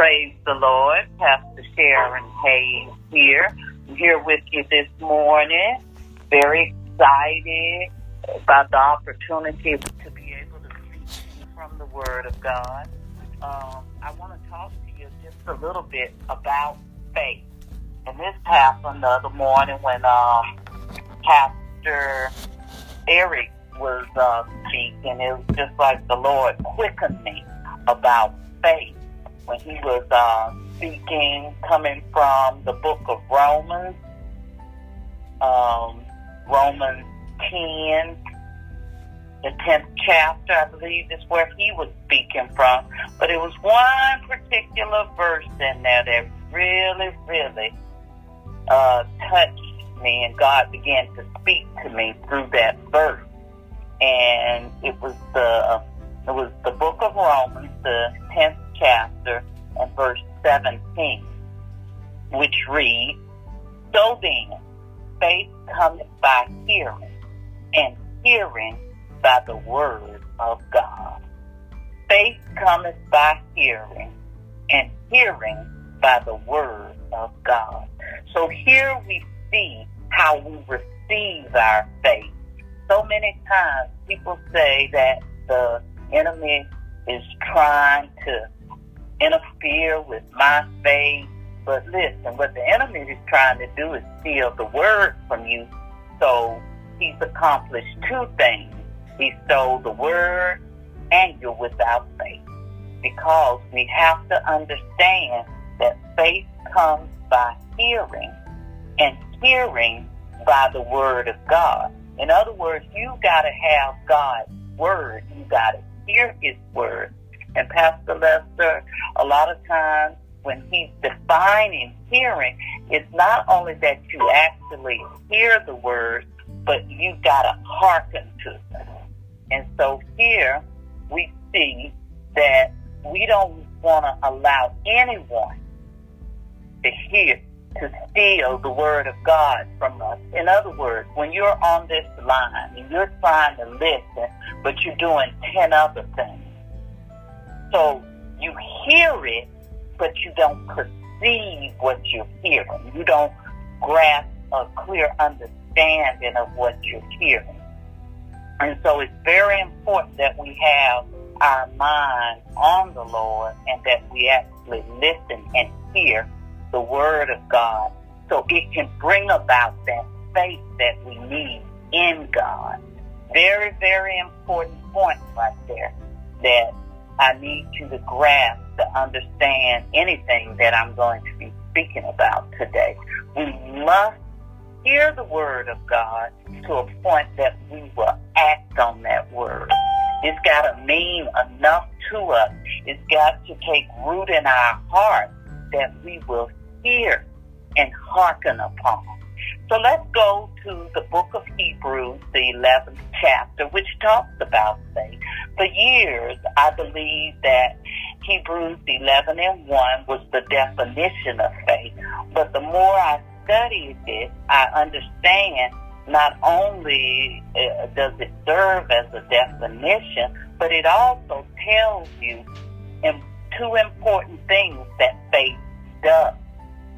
Praise the Lord. Pastor Sharon Hayes here. I'm here with you this morning. Very excited about the opportunity to be able to speak from the Word of God. Um, I want to talk to you just a little bit about faith. And this happened the other morning when um, Pastor Eric was uh, speaking. It was just like the Lord quickened me about faith when he was uh, speaking, coming from the book of Romans, um, Romans 10, the 10th chapter, I believe, is where he was speaking from. But it was one particular verse in there that really, really uh, touched me, and God began to speak to me through that verse. And it was the it was the book of Romans, the 10th chapter, and verse 17, which reads, So then, faith cometh by hearing, and hearing by the word of God. Faith cometh by hearing, and hearing by the word of God. So here we see how we receive our faith. So many times people say that the enemy is trying to interfere with my faith. But listen, what the enemy is trying to do is steal the word from you. So he's accomplished two things. He stole the word and you're without faith. Because we have to understand that faith comes by hearing and hearing by the word of God. In other words, you got to have God's word. You got to hear his word. And Pastor Lester, a lot of times when he's defining hearing, it's not only that you actually hear the word, but you got to hearken to them. And so here we see that we don't want to allow anyone to hear, to steal the word of God from us. In other words, when you're on this line and you're trying to listen, but you're doing 10 other things. So you hear it, but you don't perceive what you're hearing. You don't grasp a clear understanding of what you're hearing. And so it's very important that we have our mind on the Lord and that we actually listen and hear the word of God so it can bring about that faith that we need in God. Very, very important point right there that I need you to grasp to understand anything that I'm going to be speaking about today. We must hear the word of God to a point that we will act on that word. It's got to mean enough to us. It's got to take root in our heart that we will hear and hearken upon. So let's go to the book of Hebrews, the 11th chapter, which talks about faith. For years, I believe that Hebrews 11 and 1 was the definition of faith. But the more I studied this, I understand not only uh, does it serve as a definition, but it also tells you two important things that faith does.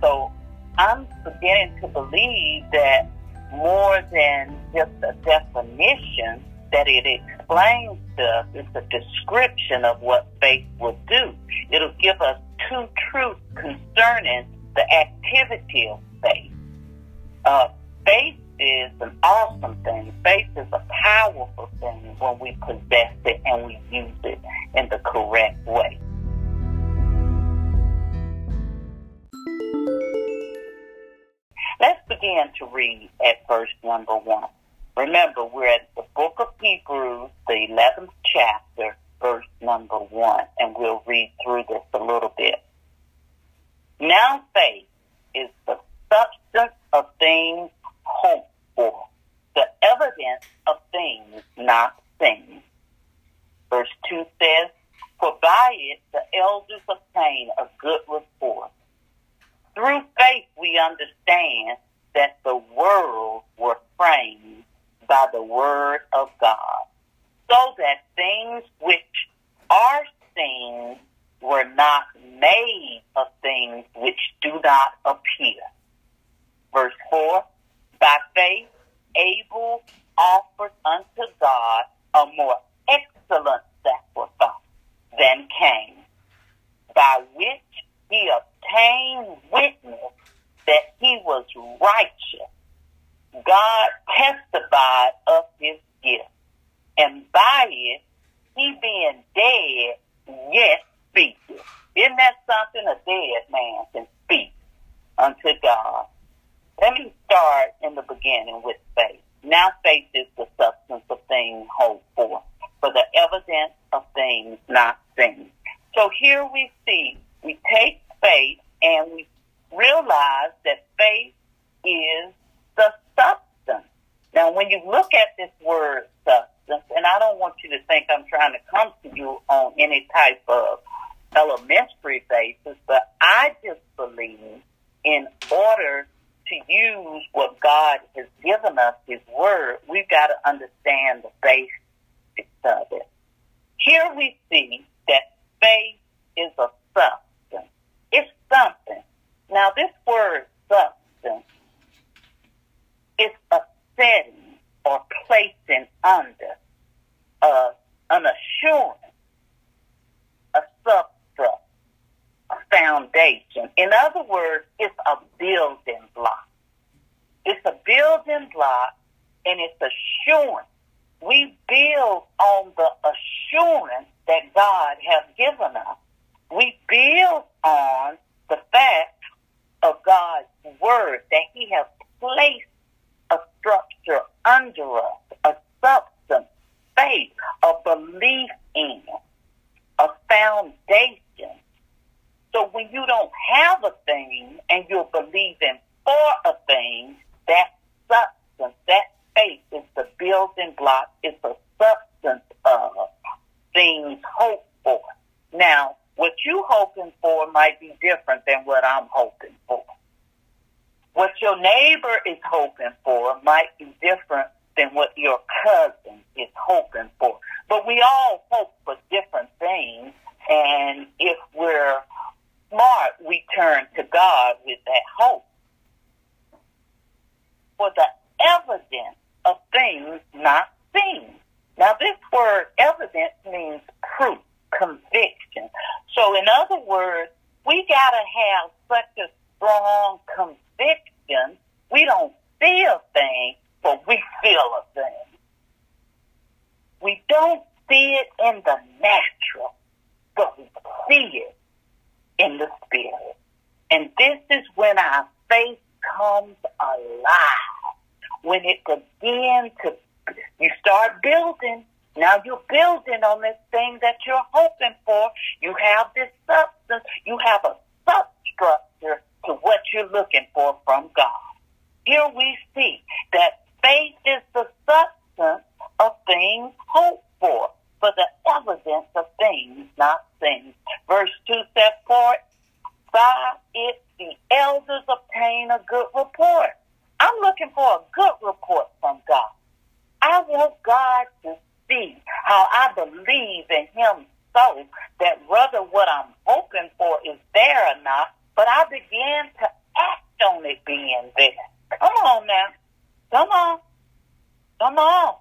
So I'm beginning to believe that more than just a definition, that it explains to us, it's a description of what faith will do. It'll give us two truths concerning the activity of faith. Uh, faith is an awesome thing. Faith is a powerful thing when we possess it and we use it in the correct way. Let's begin to read at verse number one. Remember, we're at the book of Hebrews, the 11th chapter, verse number one, and we'll read through this a little bit. Now faith is the substance of things hoped for, the evidence of things not seen. Verse 2 says, For by it the elders obtain a good report. Through faith we understand that the world were framed by the word of God, so that things which are seen were not made of things which do not appear. Verse 4 By faith, Abel offered unto God a more excellent sacrifice than Cain, by which he obtained witness that he was righteous. God testified of his gift, and by it, he being dead, yet speaketh. Isn't that something? A dead man can speak unto God. Let me start in the beginning with faith. Now faith is the substance of things hoped for, for the evidence of things not seen. So here we see, we take faith and we realize that faith is the substance. Now when you look at this word substance, and I don't want you to think I'm trying to come to you on any type of elementary basis, but I just believe in order to use what God has given us, His Word, we've got to understand the basics of it. Here we see that faith is a substance. It's something. Now, this word substance is a setting or placing under uh, an assurance, a substance, a foundation. In other words, it's a building block. It's a building block and it's assurance. We build on the assurance that God has given us. We build on the fact of God's word that He has placed a structure under us, a substance, faith, a belief in, a foundation. So when you don't have a thing and you're believing for a thing, that substance, that faith is the building block, it's a substance of things hoped for. Now, what you hoping for might be different than what I'm hoping for. What your neighbor is hoping for might be different than what your cousin is hoping for. But we all hope for different things, and if we're smart, we turn to God with that hope. For the evidence of things not seen. Now, this word evidence means proof, conviction. So, in other words, we got to have such a strong conviction. We don't see a thing, but we feel a thing. We don't see it in the natural, but we see it in the spirit. And this is when our faith comes alive. When it begins to, you start building. Now you're building on this thing that you're hoping for. You have this substance. You have a substructure to what you're looking for from God. Here we see that faith is the substance of things hoped for, for the evidence of things not seen. Verse 2 says, For by it the elders obtain a good report. I'm looking for a good report from God. I want God to see how I believe in Him so that whether what I'm hoping for is there or not, but I begin to act on it being there. Come on now. Come on. Come on.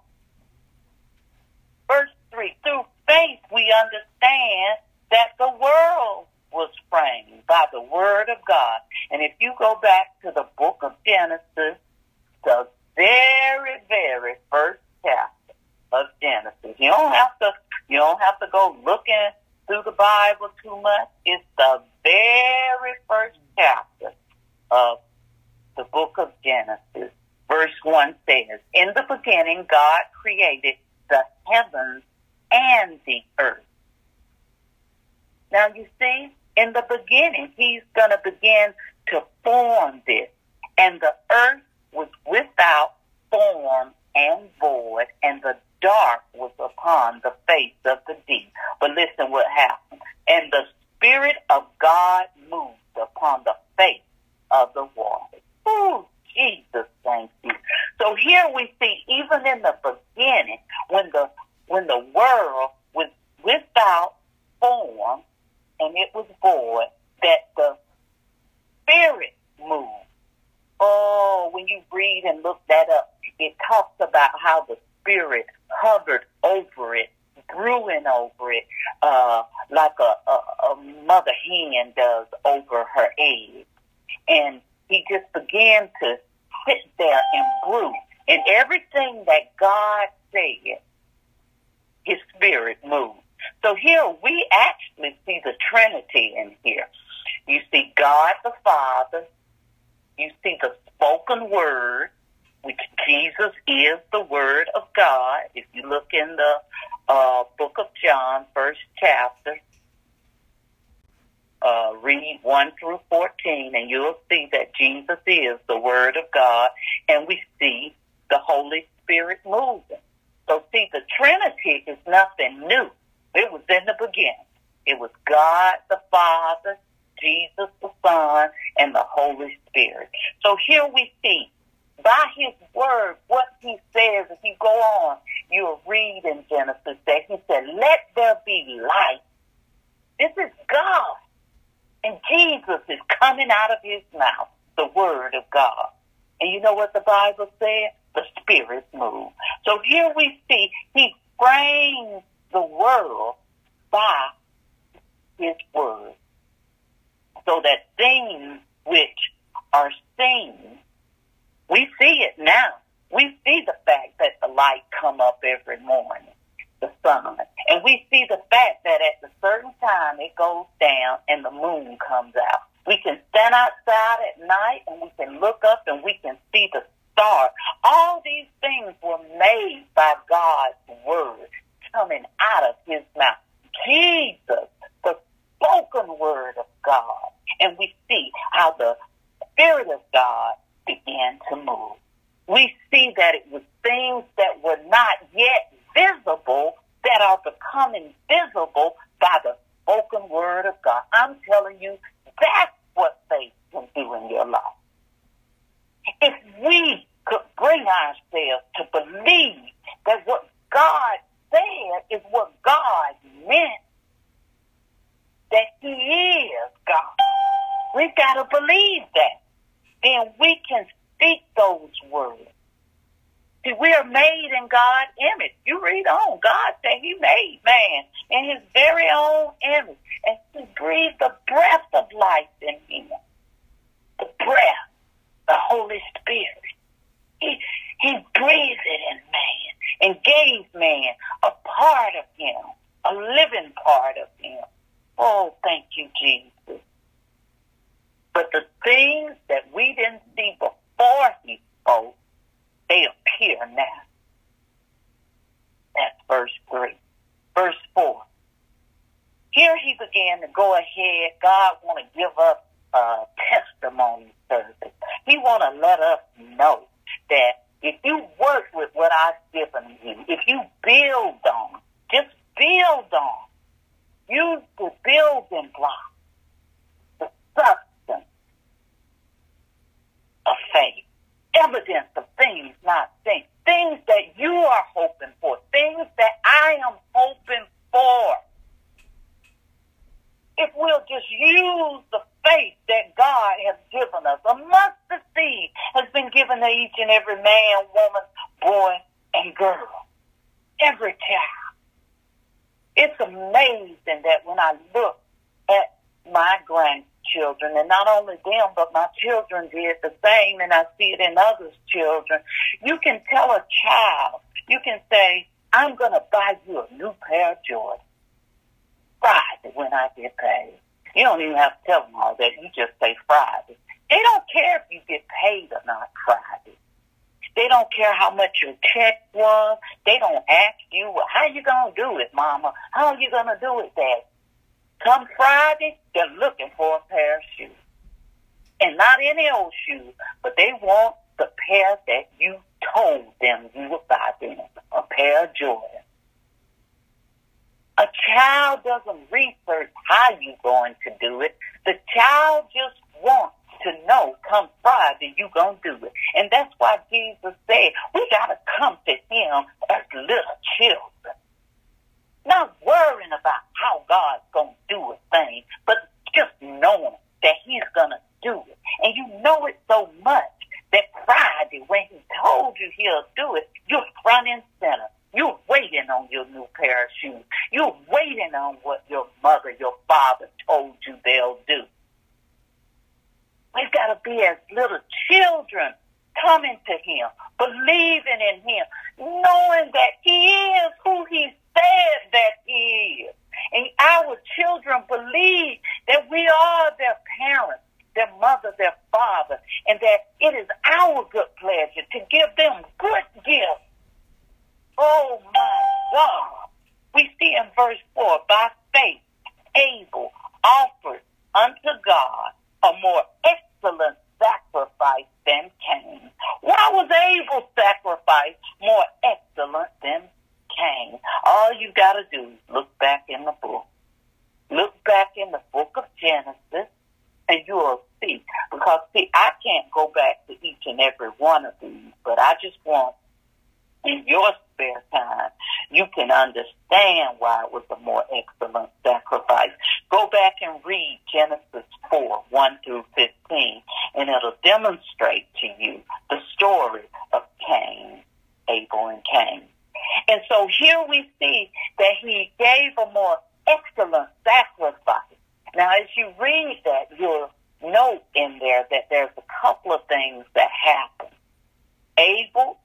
Verse 3 Through faith we understand that the world was framed by the word of God. And if you go back to the book of Genesis, the very, very first chapter of Genesis, you don't have to, you don't have to go looking through the Bible too much. It's the very first chapter of the book of Genesis. Verse 1 says, In the beginning, God created the heavens and the earth. Now you see, in the beginning, he's going to begin to form this. And the earth was without form and void, and the dark was upon the face of the deep. But listen what happened. And the Spirit of God moved upon the face of the water. Oh, Jesus, thank you. So here we see, even in the beginning, when the when the world was without form and it was void, that the Spirit moved. Oh, when you read and look that up, it talks about how the Spirit hovered over it, brewing over it, uh, like a, a, a mother hen does over her egg. And he just began to sit there and brew. And everything that God said, his spirit moved. So here we actually see the Trinity in here. You see God the Father. You see the spoken word, which Jesus is the Word of God. If you look in the uh, book of John, first chapter, uh, read 1 through 14, and you'll see that Jesus is the Word of God, and we see the Holy Spirit moving. So, see, the Trinity is nothing new. It was in the beginning. It was God the Father, Jesus the Son, and the Holy Spirit. So here we see by his word what he says if you go on you'll read in genesis that he said let there be light this is god and jesus is coming out of his mouth the word of god and you know what the bible said the spirit move. so here we see he frames the world by his word so that things which are seen we see it now. We see the fact that the light come up every morning, the sun. And we see the fact that at a certain time it goes down and the moon comes out. We can stand outside at night and we can look up and we can see the stars. All these things were made by God's word coming out of his mouth. Jesus, the spoken word of God. And we see how the Spirit of God began to move. We see that it was things that were not yet visible that are becoming visible by the spoken word of God. I'm telling you, that's what faith can do in your life. If we could bring ourselves to believe that what God said is what God meant, that He is God, we've got to believe that then we can speak those words. See, we are made in God's image. You read on. God said He made man in His very own image. And He breathed the breath of life in him. The breath, the Holy Spirit. He, he breathed it in man and gave man a part of Him, a living part of Him. Oh, thank you, Jesus. But the things that we didn't see before he spoke, they appear now. That's verse 3. Verse 4. Here he began to go ahead. God want to give us a testimony service. He want to let us know that if you work with what I've given you, if you build on, just build on, use the building block, the substance of faith, evidence of things not seen, things that you are hoping for, things that I am hoping for. If we'll just use the faith that God has given us, a mustard seed has been given to each and every man, woman, boy, and girl, every child. It's amazing that when I look at my grand children, and not only them, but my children did the same, and I see it in others' children. You can tell a child, you can say, I'm going to buy you a new pair of Jordans Friday when I get paid. You don't even have to tell them all that. You just say Friday. They don't care if you get paid or not Friday. They don't care how much your check was. They don't ask you, well, how you going to do it, mama? How you going to do it, dad? Come Friday, they're looking for a pair of shoes. And not any old shoes, but they want the pair that you told them you would buy them, a pair of Jordans. A child doesn't research how you're going to do it. The child just wants to know come Friday you gonna do it. And that's why Jesus said we gotta come to him as little children. Not worrying about how God's going to do a thing, but just knowing that He's going to do it. And you know it so much that Friday, when He told you He'll do it, you're front and center. You're waiting on your new pair of shoes. You're waiting on what your mother, your father told you they'll do. We've got to be as little children coming to Him, believing in Him, knowing that He is who He said that He is. And our children believe that we are their parents, their mother, their father, and that it is our good pleasure to give them good gifts. Oh my God. We see in verse 4, by faith, Abel offered unto God a more excellent sacrifice than Cain. Why was Abel's sacrifice more excellent than Cain? All you got to do is look back in the book. Look back in the book of Genesis, and you will see. Because, see, I can't go back to each and every one of these, but I just want in your spare time, you can understand why it was a more excellent sacrifice. Go back and read Genesis 4, 1 through 15, and it'll demonstrate to you the story of Cain, Abel and Cain. And so here we see that he gave a more excellent sacrifice. Now, as you read that, you'll note in there that there's a couple of things that happen. Abel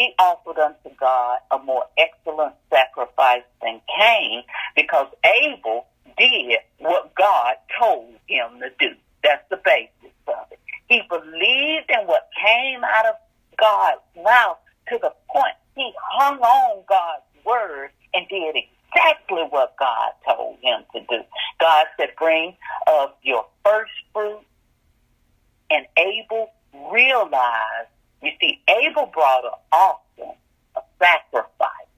he offered unto God a more excellent sacrifice than Cain because Abel did what God told him to do. That's the basis of it. He believed in what came out of God's mouth to the point he hung on God's word and did exactly what God told him to do. God said, bring of your first fruit. And Abel realized you see, Abel brought an offering, a sacrifice,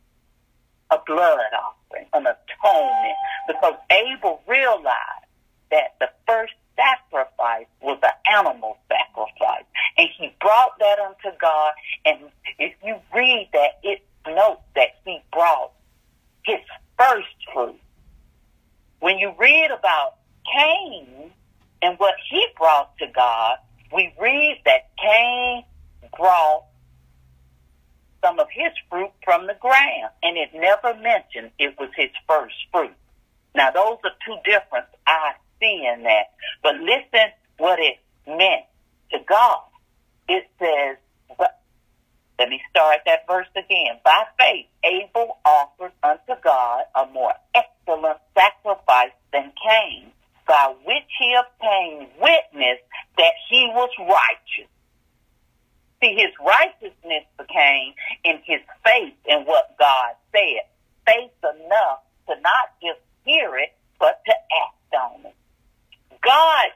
a blood offering, an atonement, because Abel realized that the first sacrifice was an animal sacrifice. And he brought that unto God. And if you read that, it notes that he brought his first fruit. When you read about Cain and what he brought to God, we read that Cain brought some of his fruit from the ground, and it never mentioned it was his first fruit. Now, those are two different I see in that. But listen what it meant to God. It says, but, let me start that verse again. By faith, Abel offered unto God a more excellent sacrifice than Cain, by which he obtained witness that he was righteous See, his righteousness became in his faith in what God said. Faith enough to not just hear it, but to act on it. God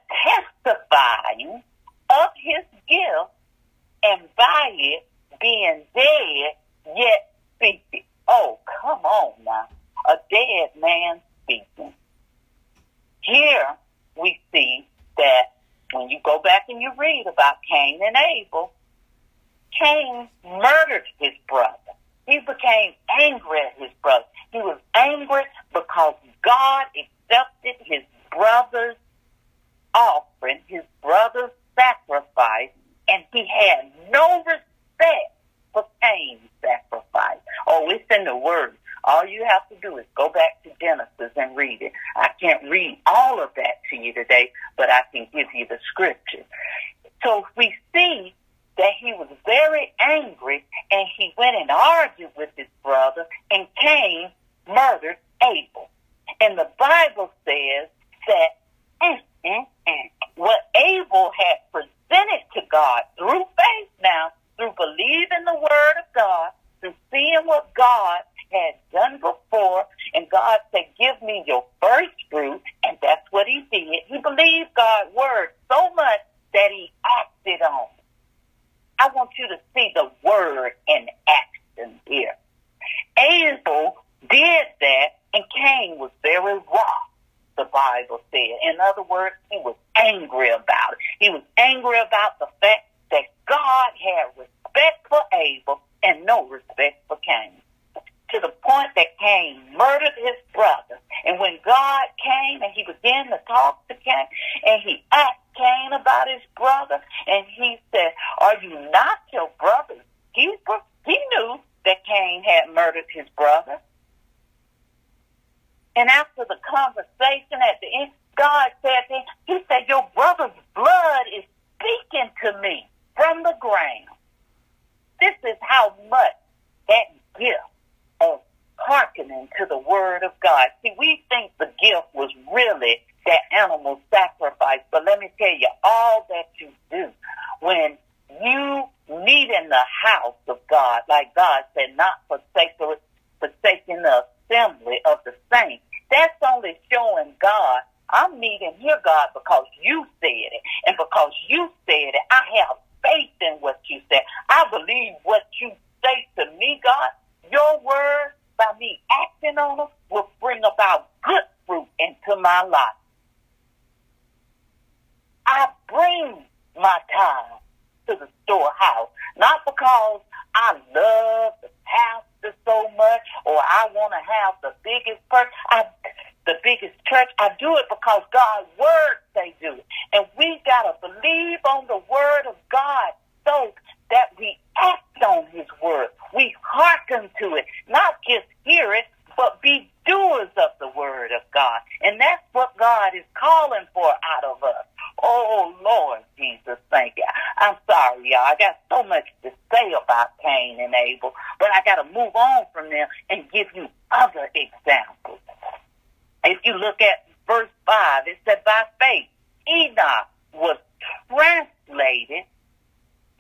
testifying of his gift and by it being dead yet speaking. Oh, come on now. A dead man speaking. Here we see that when you go back and you read about Cain and Abel, Cain murdered his brother. He became angry at his brother. He was angry because God accepted his brother's offering, his brother's sacrifice, and he had no respect for Cain's sacrifice. Oh, it's in the Word. All you have to do is go back to Genesis and read it. I can't read all of that to you today, but I can give you the scripture. So we see that he was very angry and he went and argued with his brother and Cain murdered Abel. And the Bible says that mm, mm, mm, what Abel had presented to God through faith now, through believing the word of God, through seeing what God had done before, and God said, give me your first fruit, and that's what he did. He believed God's word so much that he acted on I want you to see the word in action here. Abel did that and Cain was very wroth, the Bible said. In other words, he was angry about it. He was angry about the fact that God had respect for Abel and no respect for Cain. To the point that Cain murdered his brother And when God came and he began to talk to Cain, and he asked Cain about his brother, and he said, Are you not your brother's keeper? He knew that Cain had murdered his brother. And after the conversation at the end, God said to him, He said, Your brother's blood is speaking to me from the ground. This is how much that gift hearkening to the word of God. See, we think the gift was really that animal sacrifice, but let me tell you, all that you do when you meet in the house of God, like God said, not forsaking, forsaking the assembly of the saints, that's only showing God I'm meeting here, God, because you said it. And because you said it, I have faith in what you said. I believe what you say to me, God. Your word, by me acting on them, will bring about good fruit into my life. I bring my time to the storehouse, not because I love the pastor so much or I want to have the biggest purse. I the biggest church. I do it because God's word say do it. And we got to believe on the word of God so that we act on his word. We hearken to it, not just hear it, but be doers of the word of God. And that's what God is calling for out of us. Oh, Lord Jesus, thank you. I'm sorry, y'all. I got so much to say about Cain and Abel, but I got to move on from them and give you other examples. If you look at verse 5, it said, By faith, Enoch was translated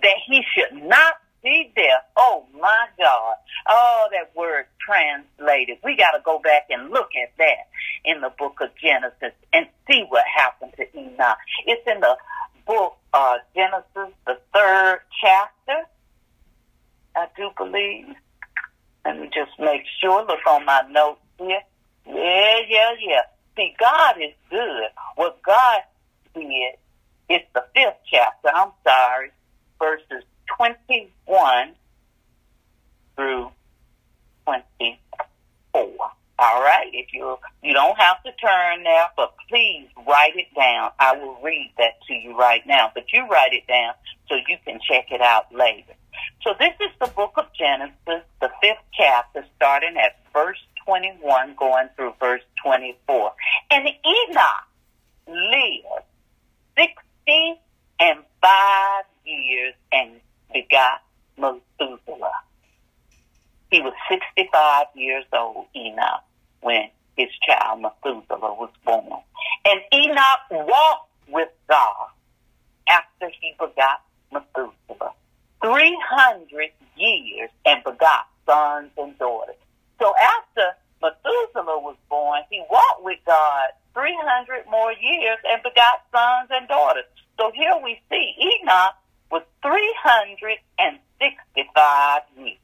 that he should not see death. Oh, my God. Oh, that word translated. We got to go back and look at that in the book of Genesis and see what happened to Enoch. It's in the book uh, Genesis, the third chapter, I do believe. Let me just make sure. Look on my notes here. Yeah, yeah, yeah. See, God is good. What God did, it's the fifth chapter, I'm sorry, verses 21 through 24. All right, if you you don't have to turn there, but please write it down. I will read that to you right now, but you write it down so you can check it out later. So this is the book of Genesis, the fifth chapter, starting at verse 21 going through verse 24. And Enoch lived 60 and 5 years and begot Methuselah. He was 65 years old, Enoch, when his child Methuselah was born. And Enoch walked with God after he begot Methuselah. 300 years and begot sons and daughters. So after Methuselah was born, he walked with God 300 more years and begot sons and daughters. So here we see Enoch was 365 years.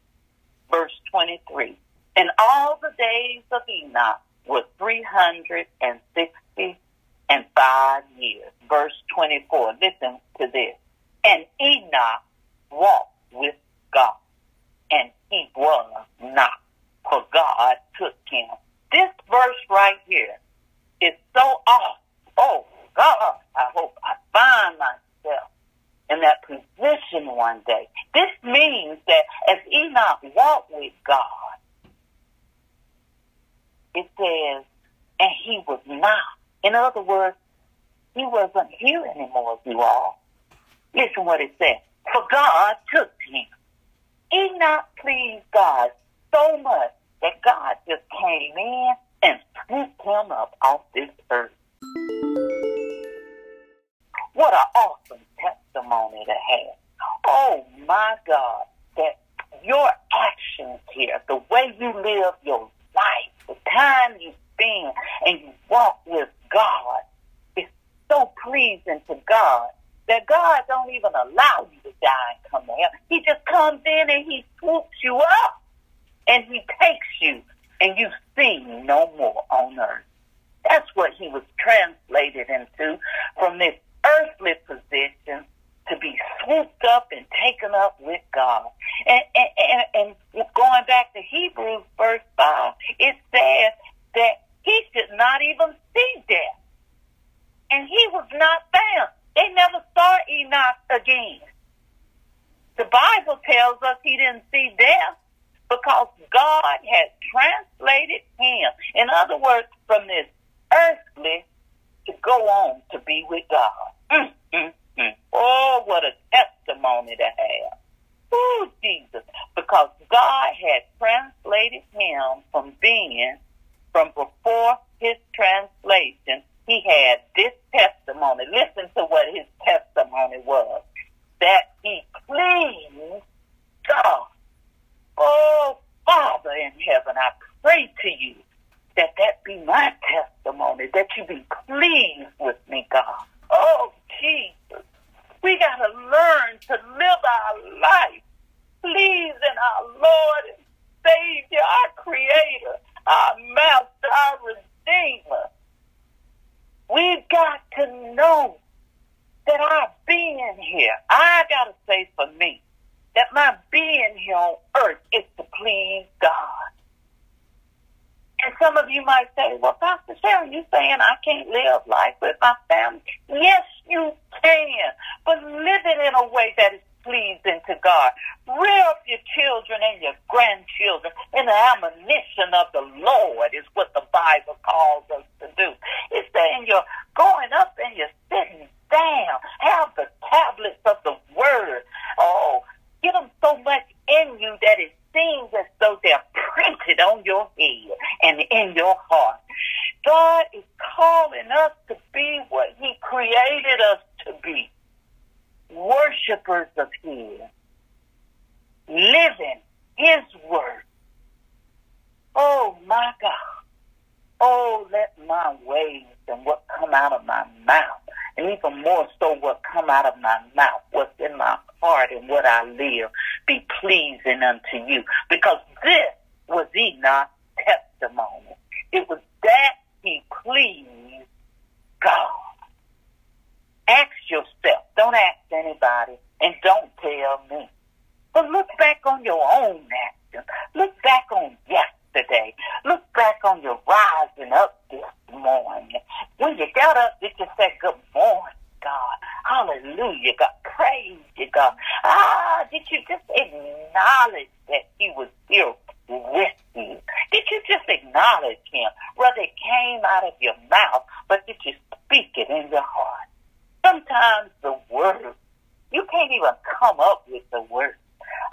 Verse 23. And all the days of Enoch were 360 and five years. Verse 24. Listen to this. And Enoch walked with God, and he was not for God took him. This verse right here is so awesome. Oh, God, I hope I find myself in that position one day. This means that as Enoch walked with God, it says, and he was not. In other words, he wasn't here anymore, you all. Listen what it says. For God took him. Enoch pleased God so much that God just came in and scooped him up off this earth. What an awesome testimony to have. Oh my God, that your actions here, the way you live your life, the time you spend and you walk with God is so pleasing to God that God don't even allow you to die and come to. He just comes in and he swoops you up and he takes you and you see no more on earth. That's what he was translated into from this earthly position to be swooped up and taken up with God. And, and, and, going back to Hebrews verse 5, it says that he should not even see death. And he was not found. They never saw Enoch again. The Bible tells us he didn't see death because God had translated him. In other words, from this earthly to go on to be with God. Mm, mm, mm. Oh, what a testimony to have. Oh, Jesus. Because God had translated him from being, from before his translation, he had this testimony. Listen to what his testimony was. That he pleased God. Oh, Father in heaven, I pray to you that that be my testimony, that you be pleased with me, God. Oh, Jesus. We got to learn to live our life pleasing our Lord and Savior, our Creator, our Master, our Redeemer. We've got to know that our being here, I got to say for me, that my being here on earth is to please God. And some of you might say, well, Pastor Sharon, you saying I can't live life with my family? Yes, you can, but live it in a way that is pleasing to God. Rear up your children and your grandchildren in the admonition of the Lord is what the Bible calls us to do. It's saying you're going up and you're sitting down. Have the tablets of the Word. Oh, get them so much in you that it seems as though they're printed on your head and in your heart. God is calling us to be what He created us to be. Worshippers of His. Living His Word. Oh my God. Oh, let my ways and what come out of my mouth, even more so what come out of my mouth, what's in my heart and what I live, be pleasing unto you. Because this was Enoch's testimony. It was that he pleased God. Ask yourself. Don't ask anybody. And don't tell me. But look back on your own action. Look back on yesterday. Look back on your rising up this morning. When you got up, did you say good morning? God. Hallelujah, God. Praise you, God. Ah, did you just acknowledge that He was here with you? Did you just acknowledge Him? Whether it came out of your mouth, but did you speak it in your heart? Sometimes the word, you can't even come up with the word.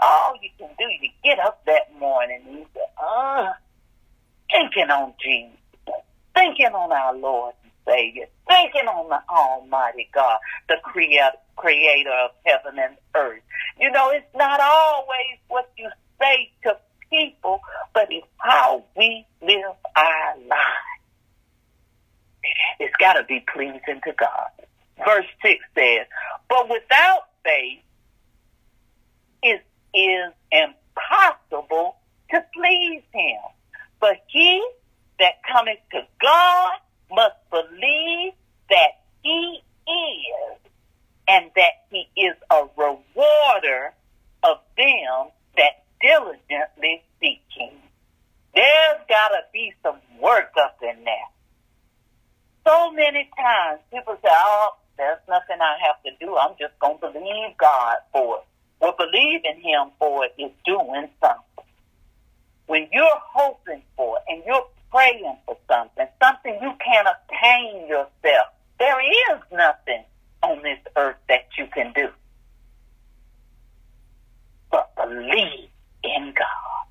All you can do, you get up that morning and you say, ah, thinking on Jesus, thinking on our Lord Savior, thinking on the Almighty God, the creator, creator of heaven and earth. You know, it's not always what you say to people, but it's how we live our lives. It's got to be pleasing to God. Verse 6 says, But without faith, it is impossible to please him. But he that cometh to God must believe that he is and that he is a rewarder of them that diligently seek him. There's got to be some work up in there. So many times people say, oh, there's nothing I have to do. I'm just going to believe God for it. Well, believing him for it is doing something. When you're hoping for it and you're praying for something, something you can't obtain yourself. There is nothing on this earth that you can do. But believe in God.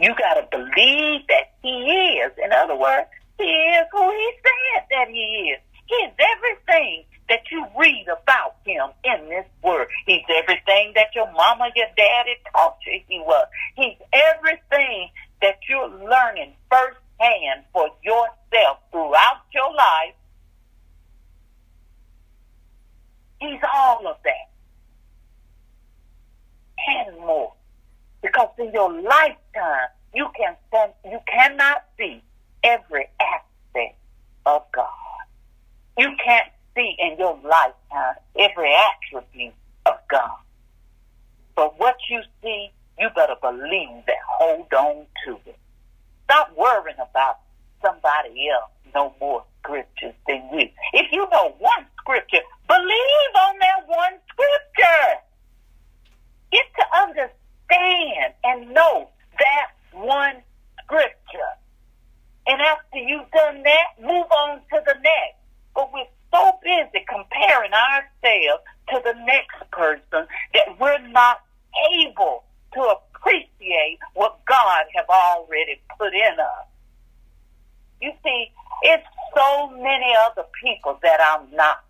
You got to believe that He is. In other words, He is who He said that He is. He is everything that you read about Him in this Word. He's everything that your mama, your daddy taught you He was. He's everything that you're learning first hand for yourself throughout your life. He's all of that and more. Because in your lifetime, you can stand, you cannot see every aspect of God. You can't see in your lifetime every attribute of God. But what you see, you better believe that. Hold on to it. Stop worrying about somebody else know more scriptures than you. If you know one scripture, believe on that one scripture. Get to understand and know that one scripture. And after you've done that, move on to the next. But we're so busy comparing ourselves to the next person that we're not able to appreciate what God have already put in us. You see, it's so many other people that I'm not.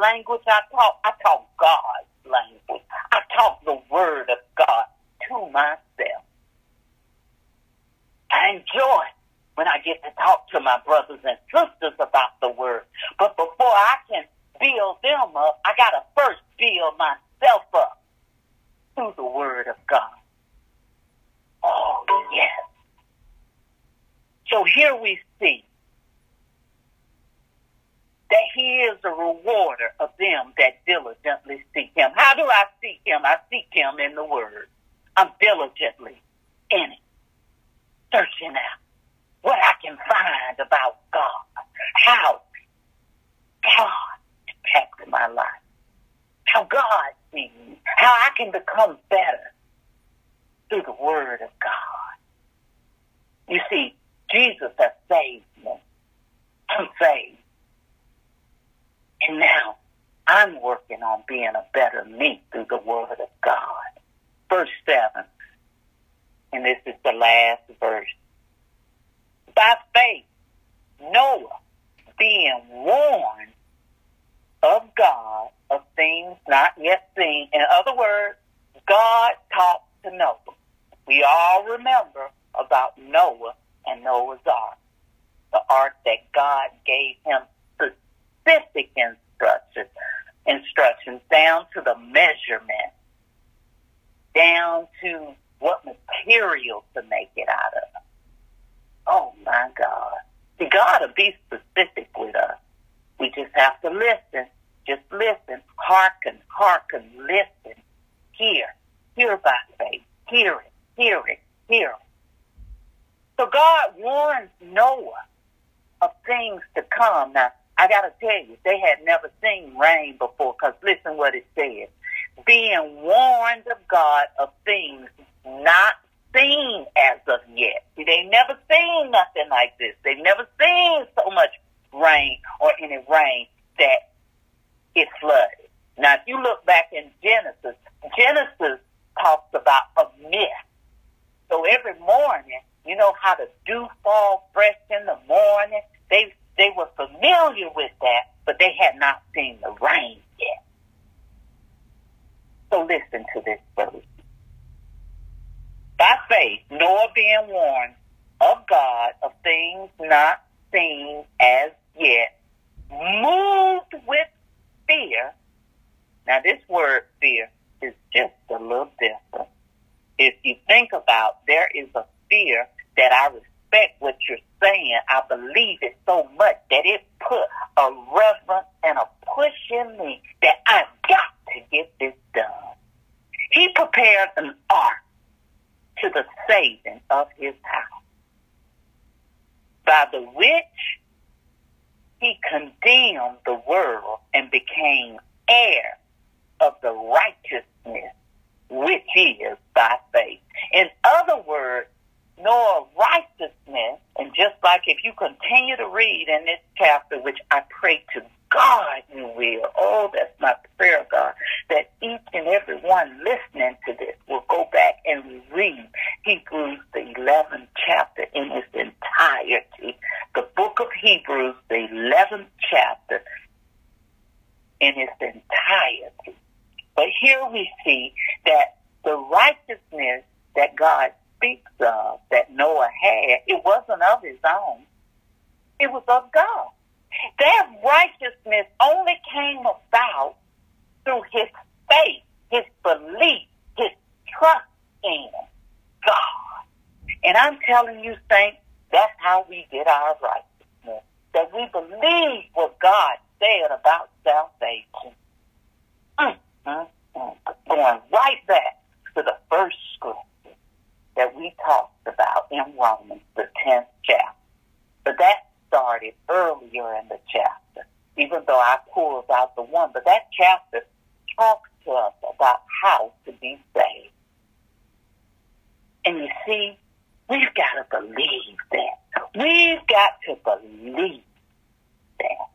language I in the word. I'm diligently in it, searching out what I can find about God, how God impacted my life, how God sees me, how I can become better through the word of God. You see, Jesus has saved me. I'm saved. And now I'm working on being a better me through the Word of God. Verse 7, and this is the last verse. By faith, Noah, being warned of God of things not yet seen. In other words, God talked to Noah. We all remember about Noah and Noah's ark, the ark that God gave him specific instructions, instructions down to the measurement, down to what material to make it out of. Oh my God. See, God will be specific with us. We just have to listen. Just listen. Hearken, hearken, listen. Hear. Hear by faith. hear it, it. So God warns Noah of things to come. Now, I got to tell you, they had never seen rain before because listen what it says. Being warned of God of things not seen as of yet. See, they never seen nothing like this. They've never seen so much rain or any rain that it flooded. Now, if you look back in Genesis, Genesis talks about a mist. So every morning, you know how the dew fall fresh in the morning? They they were familiar with that, but they had not seen the rain yet. So listen to this verse. By faith, Noah being warned of God of things not seen as yet, moved with fear. Now, this word fear is just a little different. If you think about, there is a fear that I respect what you're saying. I believe it so much that it put a reverence and a push in me that I've got to get this done. He prepared an ark to the saving of his house. By the which he condemned the world and became heir of the righteousness which is by faith. In other words, Noah's righteousness, and just like if you continue to read in this chapter, which I pray to God you will. Oh, that's my prayer, God, that each and every one listening to this will go back and read Hebrews, the 11th chapter in its entirety. The book of Hebrews, the 11th chapter in its entirety. But here we see that the righteousness that God speaks of, that Noah had, it wasn't of his own. It was of God. That righteousness only came about through his faith, his belief, his trust in God. And I'm telling you, saints, that's how we get our righteousness. That we believe what God said about salvation. Mm, mm. Going right back to the first scripture that we talked about in Romans, the 10th chapter. But that started earlier in the chapter, even though I pulled out the one. But that chapter talks to us about how to be saved. And you see, we've got to believe that. We've got to believe that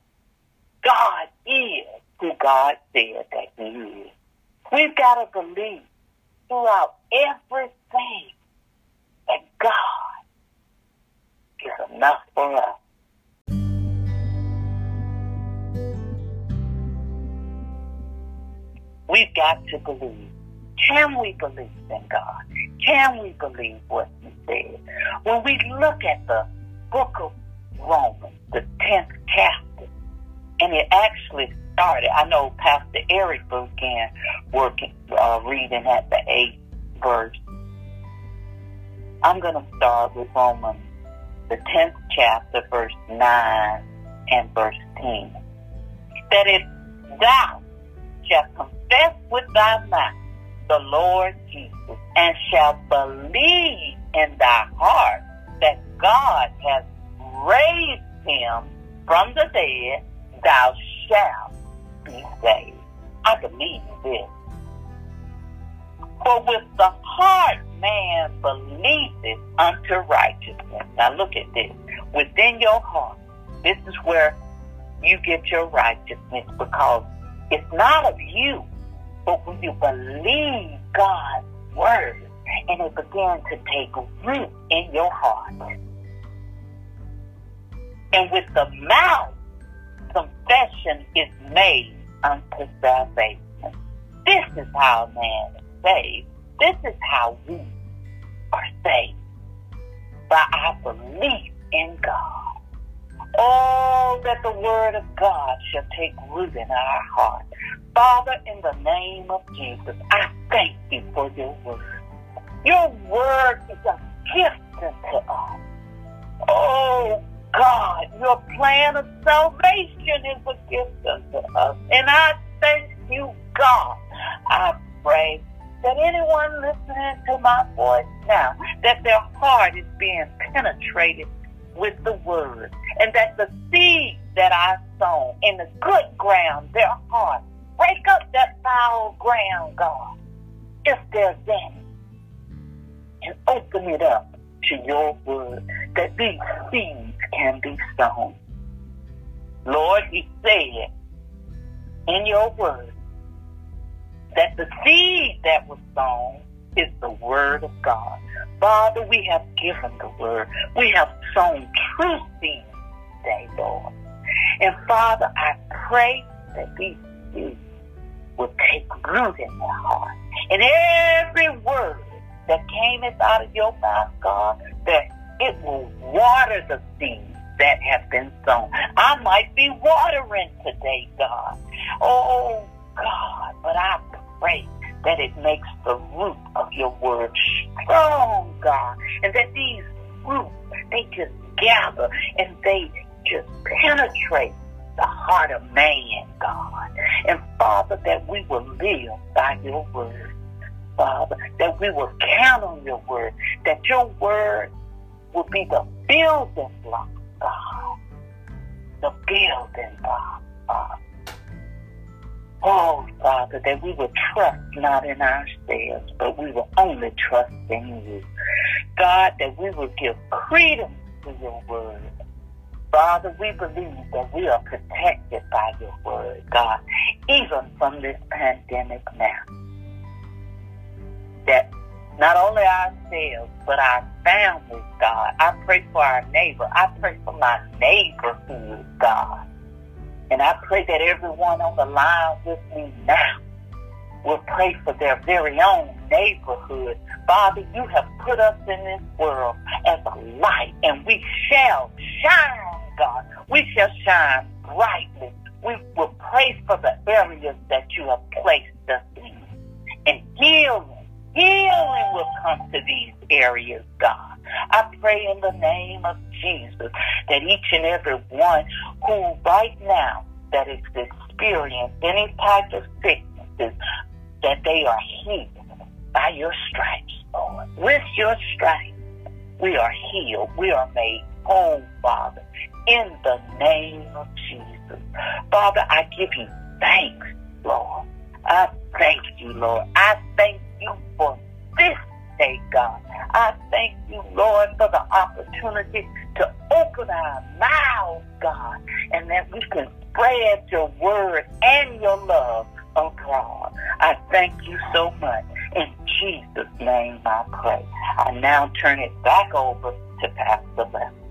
God is who God said that He is. We've got to believe throughout everything that God is enough for us. We've got to believe. Can we believe in God? Can we believe what He said? When we look at the book of Romans, the 10th chapter, and it actually started, I know Pastor Eric began working, uh, reading at the 8th verse. I'm going to start with Romans, the 10th chapter, verse 9 and verse 10. That if thou shalt confess with thy mouth the Lord Jesus and shalt believe in thy heart that God has raised him from the dead, thou shalt be saved. I believe this. For with the heart man believeth unto righteousness. Now look at this. Within your heart, this is where you get your righteousness because it's not of you, but when you believe God's word and it begins to take root in your heart. And with the mouth, confession is made unto salvation. This is how man is saved. This is how we are saved. By our belief in God. Oh, that the word of God shall take root in our heart. Father, in the name of Jesus, I thank you for your word. Your word is a gift unto us. Oh, God, your plan of salvation is a gift unto us. And I thank you, God. I pray that anyone listening to my voice now, that their heart is being penetrated with the word, and that the seed that I sown in the good ground, their heart, break up that foul ground, God, if there's any, and open it up to your word, that these seeds can be sown. Lord, you said in your word that the seed that was sown is the word of God. Father, we have given the word. We have sown true seed today, Lord. And Father, I pray that these seeds will take root in their heart. And every word that came out of your mouth, God, that it will water the seeds that have been sown. I might be watering today, God. Oh, God, but I pray that it makes the root of your word strong, God, and that these roots, they just gather and they just penetrate the heart of man, God. And Father, that we will live by your word. Father, that we will count on your word, that your word will be the building block God. The building, block, God. Oh, Father, that we will trust not in ourselves, but we will only trust in you. God, that we will give credence to your word. Father, we believe that we are protected by your word, God, even from this pandemic now. That not only ourselves, but our families, God. I pray for our neighbor. I pray for my neighborhood, God. And I pray that everyone on the line with me now will pray for their very own neighborhood. Father, you have put us in this world as a light, and we shall shine, God. We shall shine brightly. We will pray for the areas that you have placed us in. And healing Healing will come to these areas, God. I pray in the name of Jesus that each and every one who right now that is experiencing any type of sicknesses, that they are healed by your stripes, Lord. With your stripes, we are healed. We are made whole, Father, in the name of Jesus. Father, I give you thanks, Lord. I thank you, Lord. I thank for this day, God. I thank you, Lord, for the opportunity to open our mouths, God, and that we can spread your word and your love oh abroad. I thank you so much. In Jesus' name I pray. I now turn it back over to Pastor Lester.